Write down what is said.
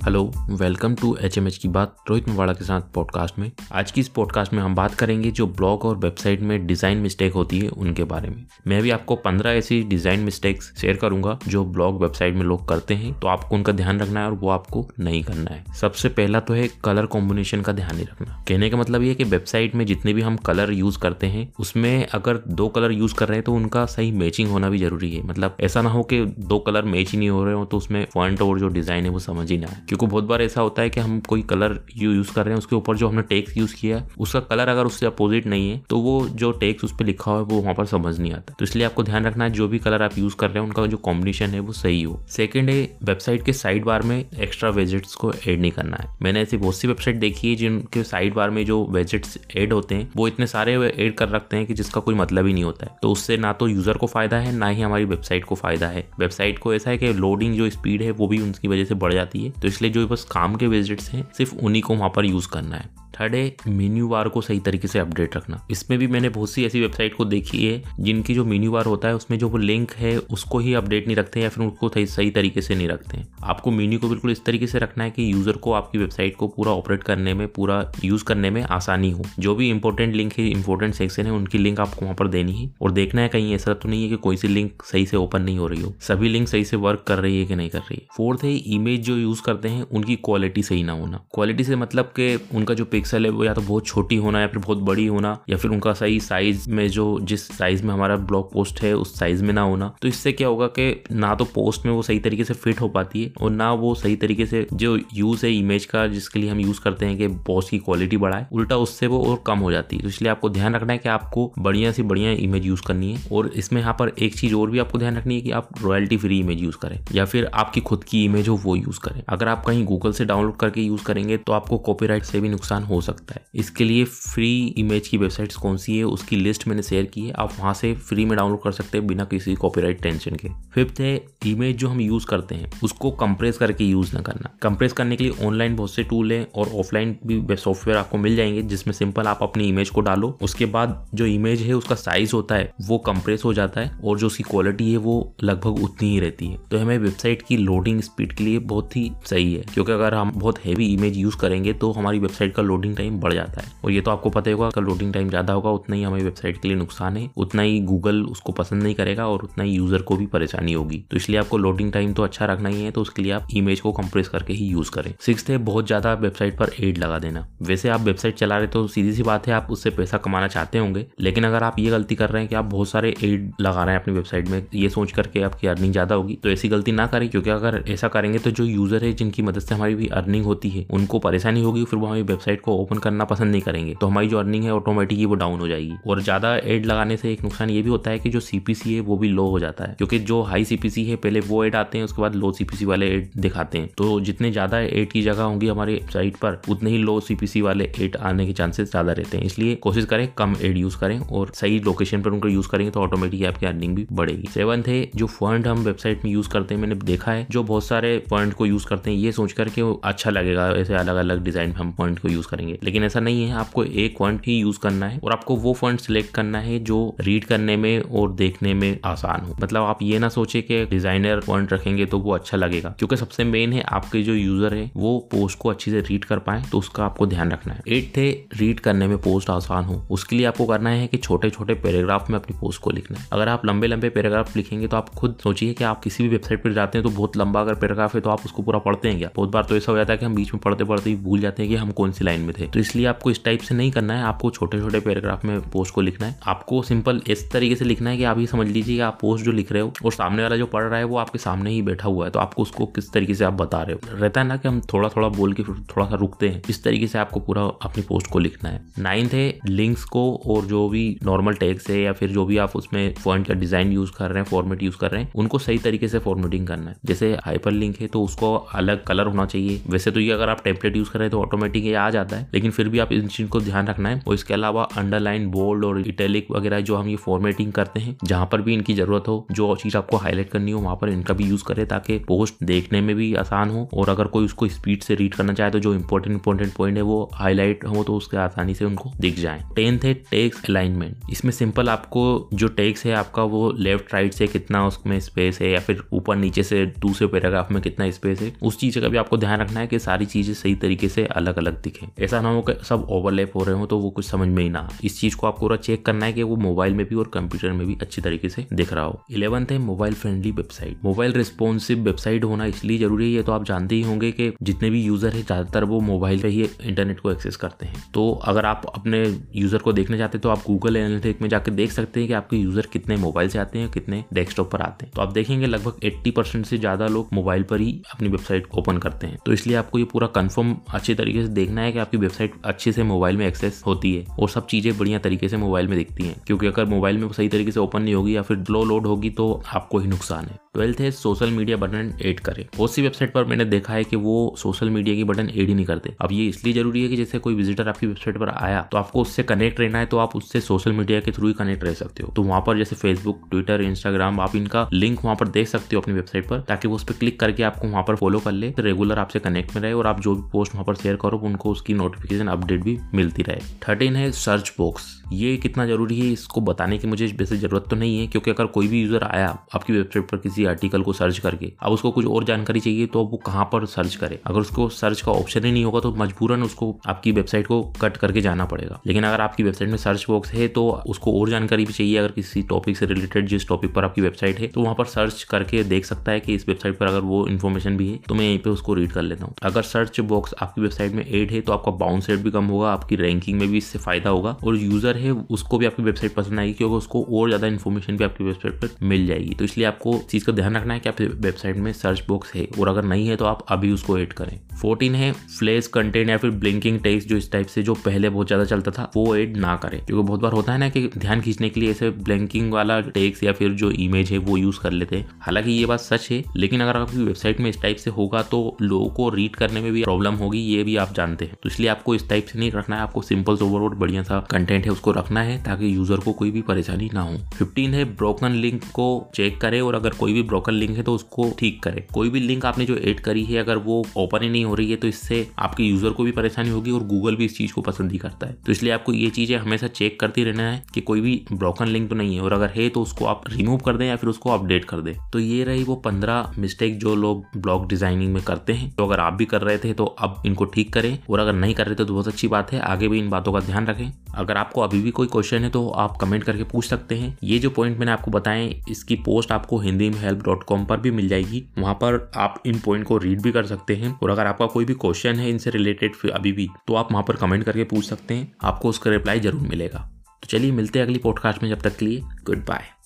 Hello, welcome to H M H की बात रोहित मवाड़ा के साथ पॉडकास्ट में। आज की इस पॉडकास्ट में हम बात करेंगे जो ब्लॉग और वेबसाइट में डिज़ाइन मिस्टेक होती है, उनके बारे में। मैं भी आपको पंद्रह ऐसी डिज़ाइन मिस्टेक्स शेयर करूँगा, जो ब्लॉग वेबसाइट में लोग करते हैं तो आपको उनका ध्यान रखना है और वो आपको नहीं करना है। सबसे पहला तो है कलर कॉम्बिनेशन का ध्यान नहीं रखना। कहने का मतलब ये कि वेबसाइट में जितने भी हम कलर यूज़ करते हैं, उसमें अगर दो कलर यूज़ कर रहे हैं तो उनका सही मैचिंग होना भी ज़रूरी है। मतलब ऐसा ना हो कि दो कलर मैच ही नहीं हो रहे हो तो उसमें फॉन्ट और जो डिज़ाइन है, वो समझ ही ना आए। क्योंकि बहुत बार ऐसा होता है कि हम कोई कलर यू यूज़ कर रहे हैं, उसके ऊपर जो हमने टेक्स यूज़ किया है, उसका कलर अगर उससे अपोजिट नहीं है तो वो जो टेक्स उस पर लिखा हुआ है, वो वहाँ पर समझ नहीं आता। तो इसलिए आपको ध्यान रखना है, जो भी कलर आप यूज़ कर रहे हैं, उनका जो कॉम्बिनेशन है, वो सही हो। सेकेंड है वेबसाइट के साइड बार में एक्स्ट्रा वेजेट्स को एड नहीं करना है। मैंने ऐसी बहुत सी वेबसाइट देखी है, जिनके साइड बार में जो वेजेट्स एड होते हैं, वो इतने सारे एड कर रखते हैं कि जिसका कोई मतलब ही नहीं होता है। तो उससे ना तो यूज़र को फ़ायदा है, ना ही हमारी वेबसाइट को फ़ायदा है। वेबसाइट को ऐसा है कि लोडिंग जो स्पीड है, वो भी उनकी वजह से बढ़ जाती है। तो इसलिए जो बस काम के विजिट्स हैं, सिर्फ़ उन्हीं को वहाँ पर यूज़ करना है। थर्ड है मेन्यू बार को सही तरीके से अपडेट रखना। इसमें भी मैंने बहुत सी ऐसी वेबसाइट को देखी है, जिनकी जो मेन्यू बार होता है, उसमें जो वो लिंक है, उसको ही अपडेट नहीं रखते या फिर उसको सही तरीके से नहीं रखते। हैं आपको मेन्यू को बिल्कुल इस तरीके से रखना है कि यूज़र को आपकी वेबसाइट को पूरा ऑपरेट करने में, पूरा यूज़ करने में आसानी हो। जो भी इंपॉर्टेंट लिंक है इंपॉर्टेंट सेक्शन है, उनकी लिंक आपको वहाँ पर देनी है। और देखना है कहीं, ऐसा तो नहीं है कि कोई सी लिंक सही से ओपन नहीं हो रही हो। सभी लिंक सही से वर्क कर रही है कि नहीं कर रही है। फोर्थ है इमेज जो यूज़ करते हैं, उनकी क्वालिटी सही ना होना। क्वालिटी से मतलब कि उनका जो पिक्सल है, वो या तो बहुत छोटी होना या फिर बहुत बड़ी होना, या फिर उनका सही साइज़ में जो जिस साइज़ में हमारा ब्लॉग पोस्ट है, उस साइज़ में ना होना। तो इससे क्या होगा कि ना तो पोस्ट में वो सही तरीके से फिट हो पाती है और ना वो सही तरीके से जो यूज़ है इमेज का, जिसके लिए हम यूज़ करते हैं कि पोस्ट की क्वालिटी बढ़ाए, उल्टा उससे वो और कम हो जाती है। तो इसलिए आपको ध्यान रखना है कि आपको बढ़िया से बढ़िया इमेज यूज़ करनी है और इसमें यहाँ पर एक चीज़ और भी आपको ध्यान रखनी है कि आप रॉयल्टी फ्री इमेज यूज़ करें, या फिर आपकी खुद की इमेज हो, वो यूज़ करें। अगर आप कहीं गूगल से डाउनलोड करके यूज़ करेंगे तो आपको कॉपीराइट से भी नुकसान हो सकता है। इसके लिए फ्री इमेज की वेबसाइट्स कौन सी है, उसकी लिस्ट मैंने शेयर की है। आप वहाँ से फ्री में डाउनलोड कर सकते हैं बिना किसी कॉपीराइट टेंशन के। फिफ्थ है इमेज जो हम यूज़ करते हैं, उसको कंप्रेस करके यूज़ ना करना। कंप्रेस करने के लिए ऑनलाइन बहुत से टूल हैं और ऑफलाइन भी सॉफ्टवेयर आपको मिल जाएँगे, जिसमें सिंपल आप अपनी इमेज को डालो। उसके बाद जो इमेज है, उसका साइज़ होता है, वो कंप्रेस हो जाता है और जो उसकी क्वालिटी है, वो लगभग उतनी ही रहती है। तो हमें वेबसाइट की लोडिंग स्पीड के लिए बहुत ही सही है, क्योंकि अगर हम बहुत हैवी इमेज यूज़ करेंगे तो हमारी वेबसाइट का लोडिंग टाइम बढ़ जाता है। और ये तो आपको पता होगा, अगर लोडिंग टाइम ज़्यादा होगा, उतना ही हमारी वेबसाइट के लिए नुकसान है, उतना ही गूगल उसको पसंद नहीं करेगा और उतना ही यूज़र को भी परेशानी होगी। तो इसलिए आपको लोडिंग टाइम तो अच्छा रखना ही है तो उसके लिए आप इमेज को कंप्रेस करके ही यूज़ करें। सिक्स है, बहुत ज़्यादा वेबसाइट पर एड लगा देना। वैसे आप वेबसाइट चला रहे तो सीधी सी बात है, आप उससे पैसा कमाना चाहते होंगे, लेकिन अगर आप ये गलती कर रहे हैं कि आप बहुत सारे एड लगा रहे हैं अपनी वेबसाइट में, ये सोच करके आपकी अर्निंग ज़्यादा होगी तो ऐसी गलती ना करें, क्योंकि अगर ऐसा करेंगे तो जो यूज़र है, जिनकी मदद से हमारी भी अर्निंग होती है, उनको परेशानी होगी, फिर वो हमारी वेबसाइट को ओपन करना पसंद नहीं करेंगे तो हमारी जो अर्निंग है ऑटोमेटिक ही वो डाउन हो जाएगी। और ज़्यादा एड लगाने से एक नुकसान ये भी होता है कि जो सीपीसी है वो भी लो हो जाता है, क्योंकि जो हाई सीपीसी है, पहले वो एड आते हैं, उसके बाद लो सीपीसी वाले एड दिखाते हैं। तो जितने ज़्यादा एड की जगह होंगी हमारे साइट पर, उतने ही लो सीपीसी वाले एड आने के चांसेस ज़्यादा रहते हैं। इसलिए कोशिश करें कम एड यूज़ करें और सही लोकेशन पर उनका यूज़ करेंगे तो ऑटोमेटिक आपकी अर्निंग भी बढ़ेगी। सेवंथ है, जो फंड हम वेबसाइट में यूज़ करते हैं, मैंने देखा है, जो बहुत सारे फंड को यूज़ करते हैं, ये सोच करके अच्छा लगेगा, ऐसे अलग अलग डिज़ाइन हम पॉइंट को यूज़ करेंगे। लेकिन ऐसा नहीं है, आपको एक पॉइंट ही यूज़ करना है और आपको वो फंड सिलेक्ट करना है जो रीड करने में और देखने में आसान हो। मतलब आप ये ना सोचे कि डिज़ाइनर पॉइंट रखेंगे तो वो अच्छा लगेगा, क्योंकि सबसे मेन है आपके जो यूज़र है, वो पोस्ट को अच्छी से रीड कर पाए तो उसका आपको ध्यान रखना है। एट थे रीड करने में पोस्ट आसान हो। उसके लिए आपको करना है कि छोटे छोटे पैराग्राफ में अपनी पोस्ट को लिखना है। अगर आप लंबे लंबे पैराग्राफ लिखेंगे तो आप खुद सोचिए कि आप किसी भी वेबसाइट पर जाते हैं तो बहुत लंबा अगर पैराग्राफ है तो आप उसको पूरा पढ़ते हैं क्या? बहुत बार तो ऐसा हो जाता है कि हम बीच में पढ़ते पढ़ते ही भूल जाते हैं कि हम कौन सी लाइन में थे। तो इसलिए आपको इस टाइप से नहीं करना है, आपको छोटे छोटे पैराग्राफ में पोस्ट को लिखना है। आपको सिंपल इस तरीके से लिखना है कि आप ये समझ लीजिए कि आप पोस्ट जो लिख रहे हो और सामने वाला जो पढ़ रहा है वो आपके सामने ही बैठा हुआ है। तो आपको उसको किस तरीके से आप बता रहे हो। रहता है ना कि हम थोड़ा थोड़ा बोल के थोड़ा सा रुकते हैं, इस तरीके से आपको पूरा अपनी पोस्ट को लिखना है। नाइन्थ है लिंक्स को और जो भी नॉर्मल टैग्स है या फिर जो भी आप उसमें फॉन्ट का डिज़ाइन यूज़ कर रहे हैं फॉर्मेट यूज़ कर रहे हैं, उनको सही तरीके से फॉर्मेटिंग करना है। जैसे हाइपर लिंक है तो उसको अलग कलर होना चाहिए। वैसे तो ये अगर आप टेम्पलेट यूज़ कर रहे हैं तो ऑटोमेटिक ये आ जाता आता है। लेकिन फिर भी आप इन चीज़ को ध्यान रखना है। और इसके अलावा अंडरलाइन बोल्ड और इटेलिक वगैरह जो हम ये फॉर्मेटिंग करते हैं, जहाँ पर भी इनकी ज़रूरत हो, जो चीज़ आपको हाईलाइट करनी हो, वहाँ पर इनका भी यूज़ करें ताकि पोस्ट देखने में भी आसान हो। और अगर कोई उसको स्पीड से रीड करना चाहे तो जो इंपॉर्टेंट इंपॉर्टेंट पॉइंट है, वो हाईलाइट हो तो उसके आसानी से उनको दिख जाए। टेंथ है टेक्स अलाइनमेंट इसमें सिंपल आपको जो टेक्स है आपका, वो लेफ़्ट राइट से कितना उसमें स्पेस है, या फिर ऊपर नीचे से दूसरे पैराग्राफ में कितना स्पेस है, उस चीज़ का भी आपको ध्यान रखना है कि सारी चीज़ें सही तरीके से अलग अलग दिखे। ऐसा ना हो कि सब ओवरलैप हो रहे हो तो वो कुछ समझ में ही ना इस चीज़ को आपको पूरा चेक करना है कि वो मोबाइल में भी और कंप्यूटर में भी अच्छी तरीके से दिख रहा हो। इलेवंथ है mobile friendly website mobile responsive website होना इसलिए ज़रूरी है तो आप जानते ही होंगे कि जितने भी यूज़र है, ज़्यादातर वो मोबाइल पे ही इंटरनेट को एक्सेस करते हैं। तो अगर आप अपने यूज़र को देखने जाते हैं तो आप गूगल एनालिटिक में जाकर देख सकते हैं कि आपके यूज़र कितने मोबाइल से आते हैं, कितने डेस्कटॉप पर आते हैं। तो आप देखेंगे लगभग 80 परसेंट से ज़्यादा लोग मोबाइल पर ही अपनी वेबसाइट ओपन करते हैं। तो इसलिए आपको ये पूरा कन्फर्म अच्छे तरीके से देखना है कि आपकी वेबसाइट अच्छे से मोबाइल में एक्सेस होती है और सब चीज़ें बढ़िया तरीके से मोबाइल में दिखती हैं। क्योंकि अगर मोबाइल में सही तरीके से ओपन नहीं होगी या फिर लो लोड होगी तो आपको ही नुकसान है। ट्वेल्थ है, सोशल मीडिया बटन एड करें। बहुत सी वेबसाइट पर मैंने देखा है कि वो सोशल मीडिया की बटन एड ही नहीं करते। अब ये इसलिए ज़रूरी है कि जैसे कोई विजिटर आपकी वेबसाइट पर आया तो आपको उससे कनेक्ट रहना है तो आप उससे सोशल मीडिया के थ्रू ही कनेक्ट रह सकते हो। तो वहाँ पर जैसे फेसबुक ट्विटर इंस्टाग्राम आप इनका लिंक वहाँ पर देख सकते हो अपनी वेबसाइट पर, ताकि वो उस पर क्लिक करके आपको वहाँ पर फॉलो कर ले तो रेगुलर आपसे कनेक्ट में रहे और आप जो भी पोस्ट वहाँ पर शेयर करो, उनको उसकी नोटिफिकेशन अपडेट भी मिलती रहे। थर्टीन है सर्च बॉक्स ये कितना ज़रूरी है, इसको बताने की मुझे वैसे ज़रूरत तो नहीं है, क्योंकि अगर कोई भी यूज़र आया आपकी वेबसाइट पर किसी आर्टिकल को सर्च करके, अब उसको कुछ और जानकारी चाहिए तो वो कहाँ पर सर्च करे? अगर उसको सर्च का ऑप्शन ही नहीं होगा तो मजबूरन उसको आपकी वेबसाइट को कट करके जाना पड़ेगा। लेकिन अगर आपकी वेबसाइट में सर्च बॉक्स है तो उसको और जानकारी भी चाहिए, अगर किसी टॉपिक से रिलेटेड जिस टॉपिक पर आपकी वेबसाइट है तो वहाँ पर सर्च करके देख सकता है कि इस वेबसाइट पर अगर वो इन्फॉर्मेशन भी है तो मैं यहीं पर उसको रीड कर लेता हूँ। अगर सर्च बॉक्स आपकी वेबसाइट में एड है तो आपका बाउंस रेट भी कम होगा, आपकी रैंकिंग में भी इससे फ़ायदा होगा और यूज़र है, उसको भी आपकी वेबसाइट पसंद आएगी क्योंकि उसको और ज़्यादा इन्फॉर्मेशन भी आपकी वेबसाइट पर मिल जाएगी। तो इसलिए आपको चीज़ का ध्यान रखना है कि आपकी वेबसाइट में सर्च बॉक्स है और अगर नहीं है तो आप अभी उसको एड करें। फोर्टीन है फ्लैश कंटेंट या फिर ब्लिंकिंग टेक्स्ट जो इस टाइप से जो पहले बहुत ज़्यादा चलता था, वो एड ना करें। क्योंकि बहुत बार होता है ना कि ध्यान खींचने के लिए ऐसे ब्लिंकिंग वाला टेक्स या फिर जो इमेज है वो यूज़ कर लेते हैं। हालाँकि ये बात सच है, लेकिन अगर आपकी वेबसाइट में इस टाइप से होगा तो लोगों को रीड करने में भी प्रॉब्लम होगी, ये भी आप जानते हैं। तो इसलिए आपको इस टाइप से नहीं रखना है। आपको सिंपल ओवरऑल बढ़िया सा कंटेंट है, उसको रखना है ताकि यूज़र को कोई भी परेशानी ना हो। फिफ्टीन है ब्रोकन लिंक को चेक करें और अगर कोई भी ब्रोकन लिंक है तो उसको ठीक करें। कोई भी लिंक आपने जो एड करी है, अगर वो ओपन ही नहीं हो रही है तो इससे आपके यूज़र को भी परेशानी होगी और गूगल भी इस चीज़ को पसंद ही करता है। तो इसलिए आपको ये चीज़ें हमेशा चेक करती रहना है कि कोई भी ब्रोकन लिंक तो नहीं है और अगर है तो उसको आप रिमूव कर दें या फिर उसको अपडेट कर दें। तो ये रही वो पंद्रह मिस्टेक जो लोग ब्लॉग डिज़ाइनिंग में करते हैं। तो अगर आप भी कर रहे थे तो अब इनको ठीक करें और अगर नहीं कर रहे तो बहुत अच्छी बात है। आगे भी इन बातों का ध्यान रखें। अगर आपको अभी भी कोई क्वेश्चन है तो आप कमेंट करके पूछ सकते हैं। ये जो पॉइंट मैंने आपको बताए इसकी पोस्ट आपको हिंदी में हेल्प डॉट कॉम पर भी मिल जाएगी। वहाँ पर आप इन पॉइंट को रीड भी कर सकते हैं। और अगर आपका कोई भी क्वेश्चन है, इनसे रिलेटेड अभी भी तो आप वहाँ पर कमेंट करके पूछ सकते हैं। आपको उसका रिप्लाई ज़रूर मिलेगा। तो चलिए मिलते हैं अगली पॉडकास्ट में, जब तक के लिए गुड बाय